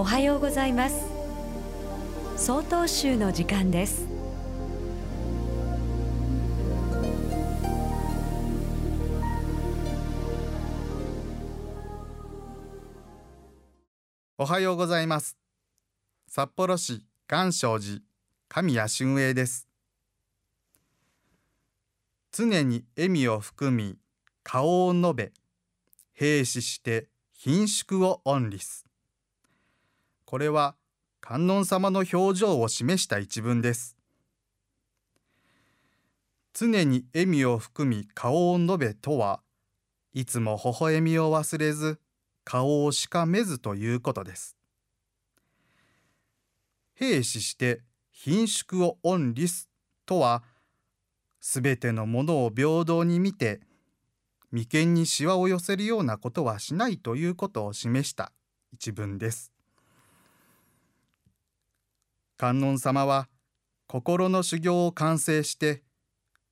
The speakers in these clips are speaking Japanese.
おはようございます。総統集の時間です。おはようございます。札幌市岩正寺神谷俊英です。常に笑みを含み顔を述べ閉止して貧縮をオンリス。これは観音様の表情を示した一文です常に笑みを含み顔を述べとはいつも微笑みを忘れず顔をしかめずということです閉止して貧縮をオンリスとはすべてのものを平等に見て眉間にしわを寄せるようなことはしないということを示した一文です。観音様は心の修行を完成して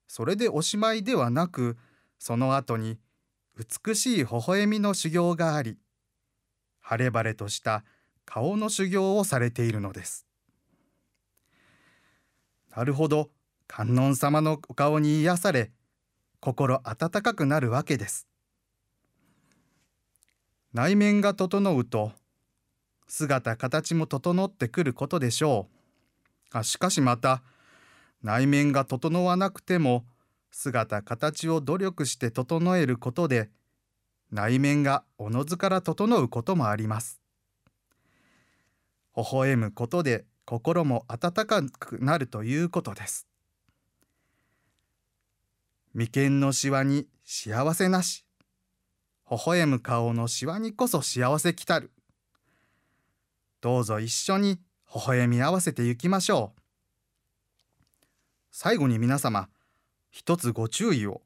それでおしまいではなくその後に美しい微笑みの修行があり晴れ晴れとした顔の修行をされているのです。なるほど観音様のお顔に癒され心温かくなるわけです内面が整うと姿形も整ってくることでしょうあしかしまた内面が整わなくても姿形を努力して整えることで内面がおのずから整うこともあります。微笑むことで心も温かくなるということです。眉間のしわに幸せなし微笑む顔のしわにこそ幸せきたる。どうぞ一緒に微笑み合わせてゆきましょう。最後に皆様一つご注意を。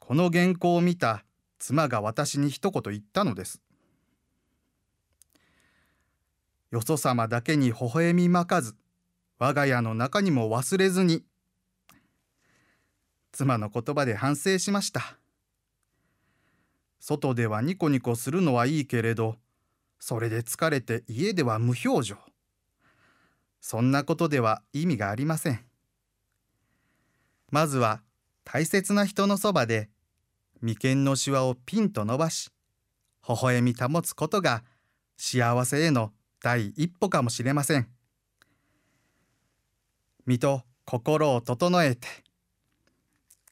この原稿を見た妻が私に一言言ったのです。よそ様だけに微笑みまかず我が家の中にも忘れずに妻の言葉で反省しました。外ではニコニコするのはいいけれどそれで疲れて家では無表情。そんなことでは意味がありません。まずは大切な人のそばで眉間のしわをピンと伸ばし微笑み保つことが幸せへの第一歩かもしれません。身と心を整えて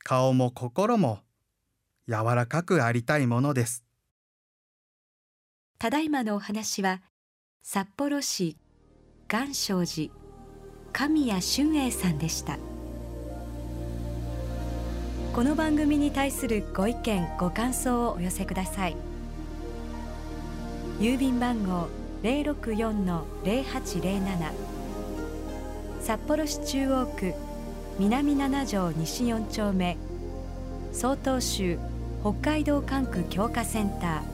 顔も心も柔らかくありたいものです。ただいまのお話は札幌市岩正寺神谷俊英さんでした。この番組に対するご意見ご感想をお寄せください。郵便番号064-0807札幌市中央区南七条西四丁目曹洞州北海道管区強化センター。